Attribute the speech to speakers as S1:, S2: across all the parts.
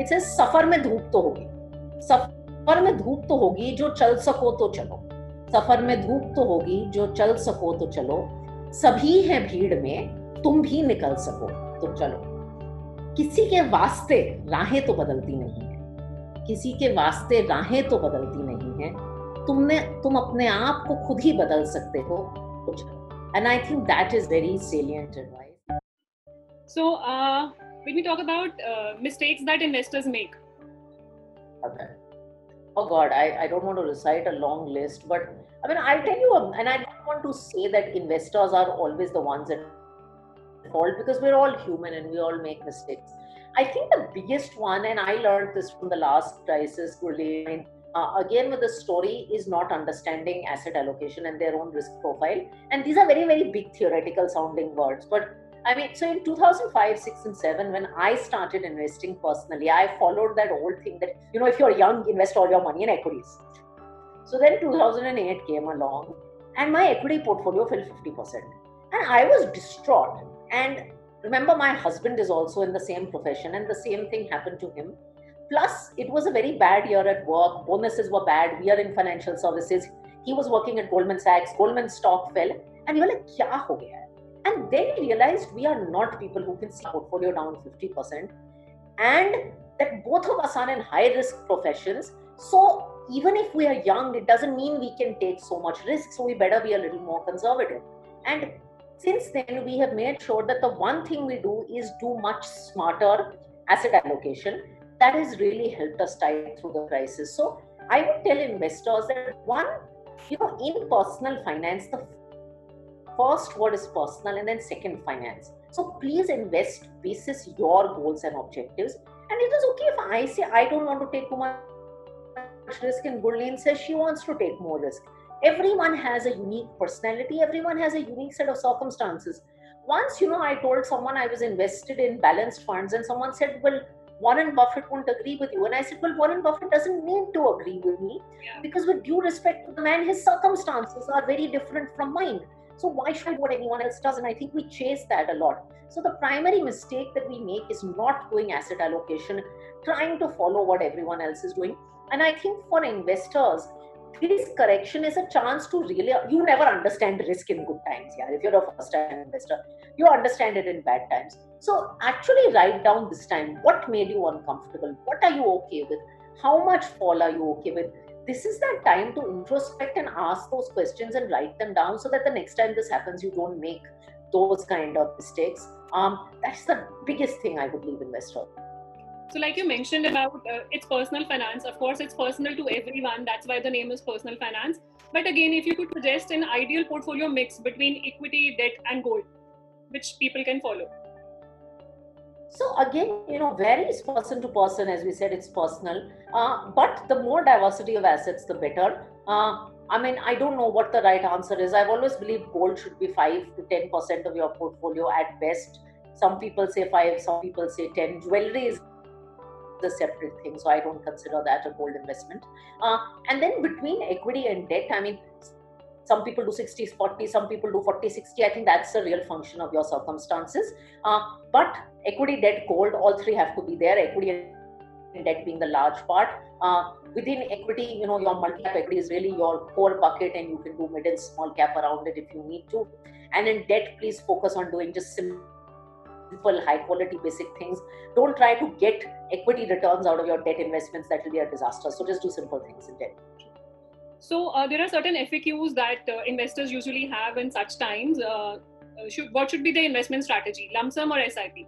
S1: It's सफ़र में धूप तो होगी। सफ़र में धूप तो होगी जो चल सको तो चलो। सफ़र में धूप तो होगी जो चल सको तो चलो। सभी हैं भीड़ में, तुम भी निकल सको तो चलो। किसी के वास्ते राहें तो बदलती नहीं है। किसी के वास्ते राहें तो बदलती नहीं है। तुमने, तुम अपने आप को खुद ही बदल सकते हो तो चलो। And I think that is very salient advice
S2: so when we talk about uh, mistakes that investors make
S1: okay oh god I, I don't want to recite a long list but i mean i'll tell you and i don't want to say that investors are always the ones that fault because we're all human and we all make mistakes. I think the biggest one, and I learned this from the last crisis, Gurleen, uh, again with the story, is not understanding asset allocation and their own risk profile. And these are very, very big theoretical sounding words. But I mean, so in 2005, 6, and 7, when I started investing personally, I followed that old thing that, you know, if you're young, invest all your money in equities. So then 2008 came along and my equity portfolio fell 50%. And I was distraught and remember, my husband is also in the same profession, and the same thing happened to him. Plus, it was a very bad year at work. Bonuses were bad. We are in financial services. He was working at Goldman Sachs. Goldman stock fell. And you were like, kya ho gaya? And then we realized we are not people who can see portfolio down 50%. And that both of us are in high risk professions. So even if we are young, it doesn't mean we can take so much risk. So we better be a little more conservative. And since then we have made sure that the one thing we do is do much smarter asset allocation that has really helped us tide through the crisis so i would tell investors that one you know in personal finance the first word is personal and then second finance. So please invest basis your goals and objectives. And it is okay if i say i don't want to take too much risk and Gurleen says she wants to take more risk. Everyone has a unique personality. Everyone has a unique set of circumstances. Once you know i told someone i was invested in balanced funds and someone said well warren buffett won't agree with you. And i said well warren buffett doesn't need to agree with me yeah. because with due respect to the man his circumstances are very different from mine so why should I do what anyone else? Does and i think we chase that a lot. So the primary mistake that we make is not doing asset allocation trying to follow what everyone else is doing. And i think for investors this correction is a chance to really you never understand risk in good times yeah. If you're a first time investor you understand it in bad times. So actually write down this time what made you uncomfortable? What are you okay with? How much fall are you okay with this is that time to introspect and ask those questions and write them down so that the next time this happens you don't make those kind of mistakes um, that's the biggest thing i would leave investors
S2: so, like you mentioned about uh, it's personal finance, of course, it's personal to everyone. That's why the name is personal finance. But again, if you could suggest an ideal portfolio mix between equity, debt, and gold, which people can follow.
S1: So again, you know, varies person to person. As we said, it's personal. Uh, but the more diversity of assets, the better. Uh, I mean, I don't know what the right answer is. I've always believed gold should be five to ten percent of your portfolio at best. Some people say five, some people say ten. Jewelry is the separate thing. So I don't consider that a gold investment. Uh, and then between equity and debt, I mean, some people do 60 40 some people do 40 60 i think that's a real function of your circumstances uh, but equity debt gold all three have to be there equity and debt being the large part uh, within equity you know your multi-cap equity is really your core bucket and you can do mid and small cap around it if you need to and in debt please focus on doing just simple simple, high quality, basic things. Don't try to get equity returns out of your debt investments. That will be a disaster. So just do simple things in debt.
S2: So uh, there are certain FAQs that uh, investors usually have in such times. Uh, uh should, what should be the investment strategy? Lump sum or SIP?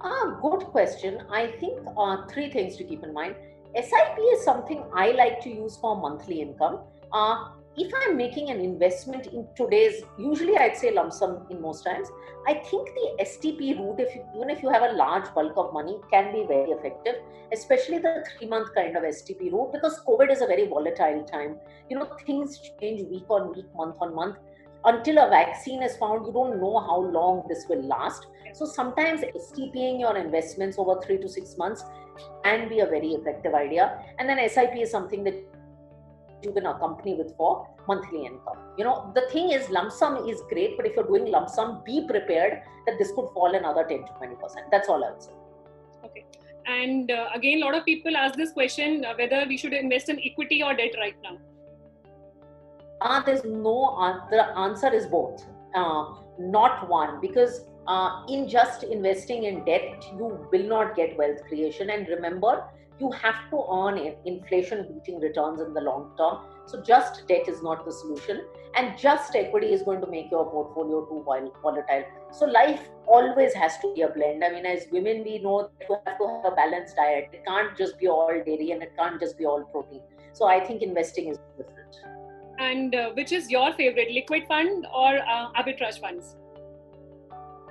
S1: Ah, good question. I think uh, three things to keep in mind. SIP is something I like to use for monthly income. Uh, if I'm making an investment in today's, usually I'd say lump sum in most times. I think the STP route, if you, even if you have a large bulk of money, can be very effective, especially the three month kind of STP route, because COVID is a very volatile time. You know, things change week on week, month on month. Until a vaccine is found, you don't know how long this will last. So sometimes STPing your investments over three to six months can be a very effective idea. And then SIP is something that you can accompany with for monthly income. You know, the thing is, lump sum is great, but if you're doing lump sum, be prepared that this could fall another 10 to 20%. That's all I would say.
S2: Okay. And uh, again, a lot of people ask this question uh, whether we should invest in equity or debt right now.
S1: Uh, there's no answer. The answer is both, uh, not one, because uh, in just investing in debt, you will not get wealth creation. And remember, you have to earn inflation beating returns in the long term. So, just debt is not the solution, and just equity is going to make your portfolio too volatile. So, life always has to be a blend. I mean, as women, we know that you have to have a balanced diet. It can't just be all dairy and it can't just be all protein. So, I think investing is different.
S2: And uh, which is your favorite, liquid fund or uh, arbitrage funds?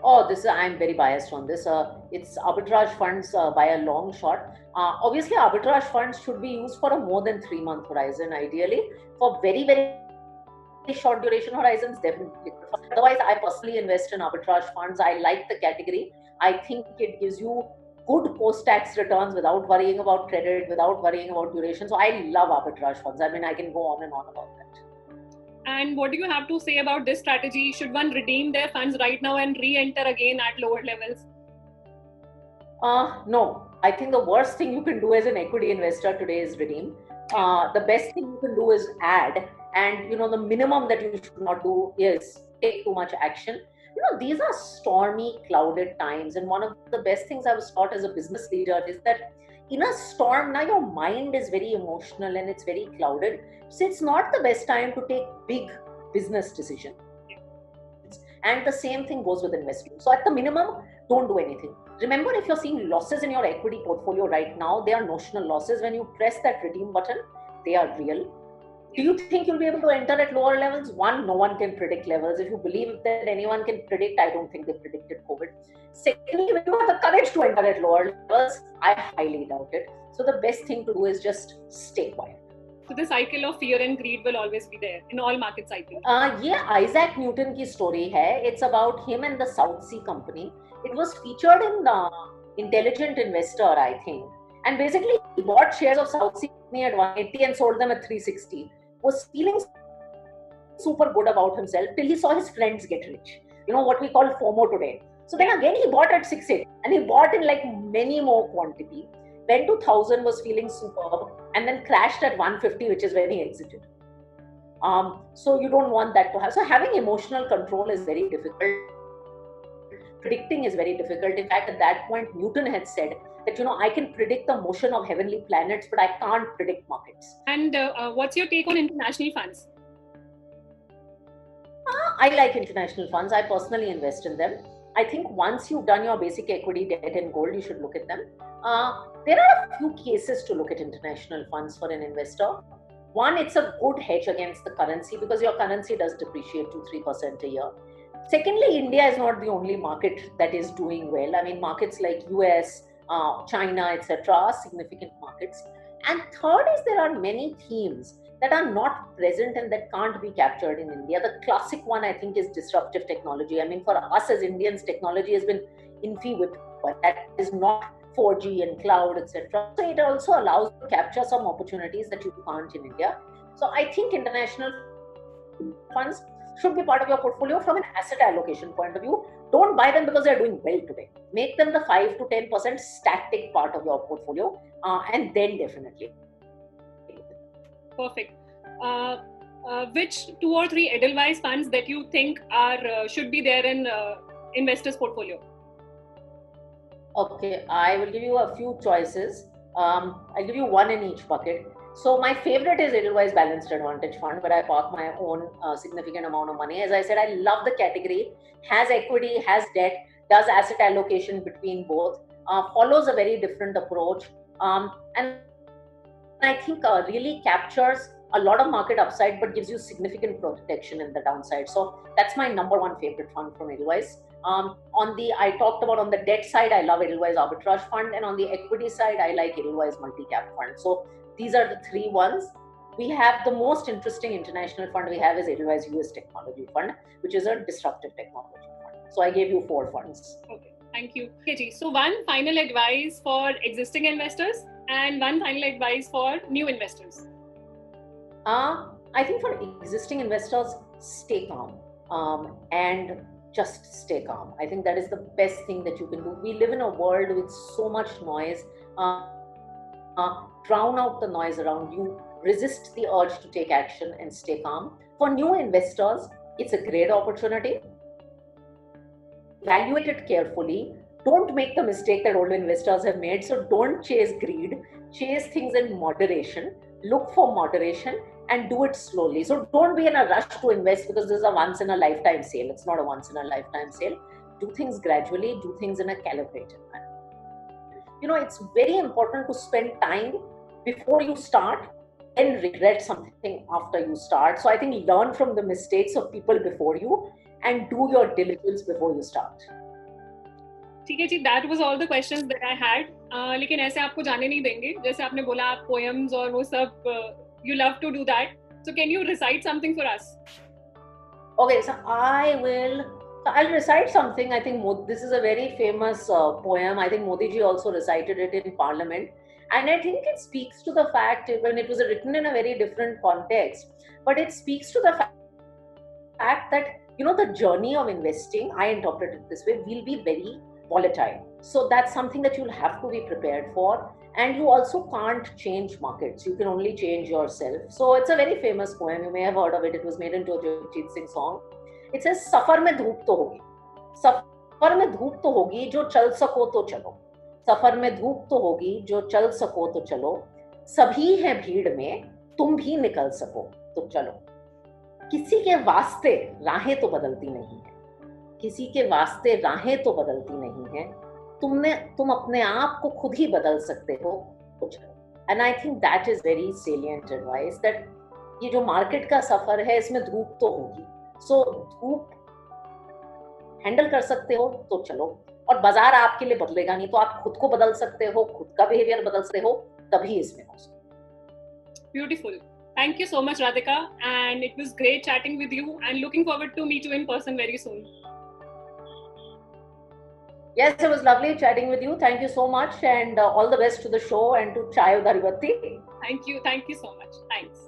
S1: Oh, this is, I'm very biased on this. Uh, it's arbitrage funds uh, by a long shot. Uh, obviously, arbitrage funds should be used for a more than three month horizon, ideally. For very, very short duration horizons, definitely. Otherwise, I personally invest in arbitrage funds. I like the category. I think it gives you good post tax returns without worrying about credit, without worrying about duration. So I love arbitrage funds. I mean, I can go on and on about that.
S2: And what do you have to say about this strategy? Should one redeem their funds right now and re enter again at lower levels?
S1: Uh, no. I think the worst thing you can do as an equity investor today is redeem. Uh, the best thing you can do is add. And you know, the minimum that you should not do is take too much action. You know, these are stormy, clouded times. And one of the best things I was taught as a business leader is that in a storm, now your mind is very emotional and it's very clouded. So it's not the best time to take big business decisions. And the same thing goes with investing. So at the minimum, don't do anything. Remember, if you're seeing losses in your equity portfolio right now, they are notional losses. When you press that redeem button, they are real do you think you'll be able to enter at lower levels? One, no one can predict levels. If you believe that anyone can predict, I don't think they predicted COVID. Secondly, when you have the courage to enter at lower levels, I highly doubt it. So the best thing to do is just stay quiet.
S2: So the cycle of fear and greed will always be there in all market cycles.
S1: Uh, yeah, Isaac Newton ki story hai. It's about him and the South Sea Company. It was featured in the Intelligent Investor, I think. And basically, he bought shares of South Sea Company at 180 and sold them at 360 was feeling super good about himself till he saw his friends get rich. You know what we call FOMO today. So then again he bought at 680 and he bought in like many more quantity. Went to 1000 was feeling superb and then crashed at 150, which is when he exited. Um, so you don't want that to happen. So having emotional control is very difficult. Predicting is very difficult. In fact, at that point, Newton had said that you know I can predict the motion of heavenly planets, but I can't predict markets.
S2: And uh, uh, what's your take on international funds?
S1: Uh, I like international funds. I personally invest in them. I think once you've done your basic equity, debt, and gold, you should look at them. Uh, there are a few cases to look at international funds for an investor. One, it's a good hedge against the currency because your currency does depreciate 2 3% a year. Secondly, India is not the only market that is doing well. I mean, markets like US, uh, China, etc., are significant markets. And third is there are many themes that are not present and that can't be captured in India. The classic one, I think, is disruptive technology. I mean, for us as Indians, technology has been infi with, but that is not 4G and cloud, etc. So it also allows to capture some opportunities that you can't in India. So I think international funds should be part of your portfolio from an asset allocation point of view. Don't buy them because they're doing well today. Make them the 5 to 10% static part of your portfolio, uh, and then definitely.
S2: Perfect. Uh, uh, which two or three Edelweiss funds that you think are uh, should be there in uh, investors' portfolio?
S1: Okay, I will give you a few choices. Um, I'll give you one in each bucket. So my favorite is Edelweiss Balanced Advantage Fund, where I park my own uh, significant amount of money. As I said, I love the category. Has equity, has debt, does asset allocation between both, uh, follows a very different approach, um, and I think uh, really captures a lot of market upside, but gives you significant protection in the downside. So that's my number one favorite fund from Edelweiss. Um, on the I talked about on the debt side, I love Edelweiss Arbitrage Fund, and on the equity side, I like Edelweiss Multi Cap Fund. So these are the three ones. We have the most interesting international fund we have is Edelweiss US Technology Fund, which is a disruptive technology fund. So I gave you four funds.
S2: Okay, thank you. Okay, so one final advice for existing investors and one final advice for new investors.
S1: Uh, I think for existing investors, stay calm um, and just stay calm. I think that is the best thing that you can do. We live in a world with so much noise. Uh, uh, drown out the noise around you, resist the urge to take action, and stay calm. For new investors, it's a great opportunity. Evaluate it carefully. Don't make the mistake that old investors have made. So don't chase greed, chase things in moderation. Look for moderation and do it slowly. So don't be in a rush to invest because this is a once in a lifetime sale. It's not a once in a lifetime sale. Do things gradually, do things in a calibrated manner You know, it's very important to spend time before you start and regret something after you start. So I think learn from the mistakes of people before you and do your diligence before you start.
S2: ठीक है जी that was all the questions that I had लेकिन ऐसे आपको जाने नहीं देंगे जैसे आपने बोला आप पोएम्स और वो सब you love to do that. So can you recite something for us?
S1: Okay, so I will. I'll recite something. I think this is a very famous uh, poem. I think Modi ji also recited it in Parliament, and I think it speaks to the fact when it was written in a very different context, but it speaks to the fact that you know the journey of investing. I interpret it this way: will be very volatile. So that's something that you'll have to be prepared for and you also can't change markets you can only change yourself so it's a very famous poem you may have heard of it it was made into a Jagjit Singh song says सफ़र में धूप तो होगी। सफ़र में धूप तो होगी जो चल सको तो चलो। सफ़र में धूप तो होगी जो चल सको तो चलो। सभी हैं भीड़ में, तुम भी निकल सको तो चलो। किसी के वास्ते राहें तो बदलती नहीं है। किसी के वास्ते राहें तो बदलती नहीं है। तुमने, तुम अपने आप को खुद ही बदल सकते हो तो चलो। And I think that is very salient advice that ये जो मार्केट का सफ़र है, इसमें धूप तो होगी। सो धूप हैंडल कर सकते हो तो चलो और बाज़ार आपके लिए बदलेगा नहीं तो आप खुद को बदल सकते हो खुद का बिहेवियर बदल सकते हो तभी इसमें हो
S2: beautiful Thank you so much, Radhika. And it was great chatting with you and looking forward to meet you in person very soon.
S1: Yes, it was lovely chatting with you. Thank you so much, and uh, all the best to the show and to Chai with Haripati.
S2: Thank you. Thank you so much. Thanks.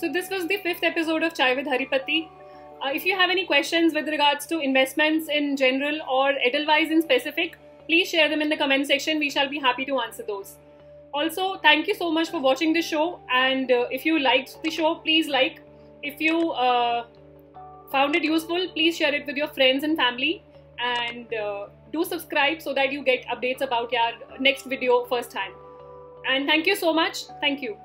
S2: So, this was the fifth episode of Chai with Haripati. Uh, if you have any questions with regards to investments in general or Edelweiss in specific, please share them in the comment section. We shall be happy to answer those. Also, thank you so much for watching the show. And uh, if you liked the show, please like. If you uh, found it useful, please share it with your friends and family. And uh, do subscribe so that you get updates about our next video first time and thank you so much thank you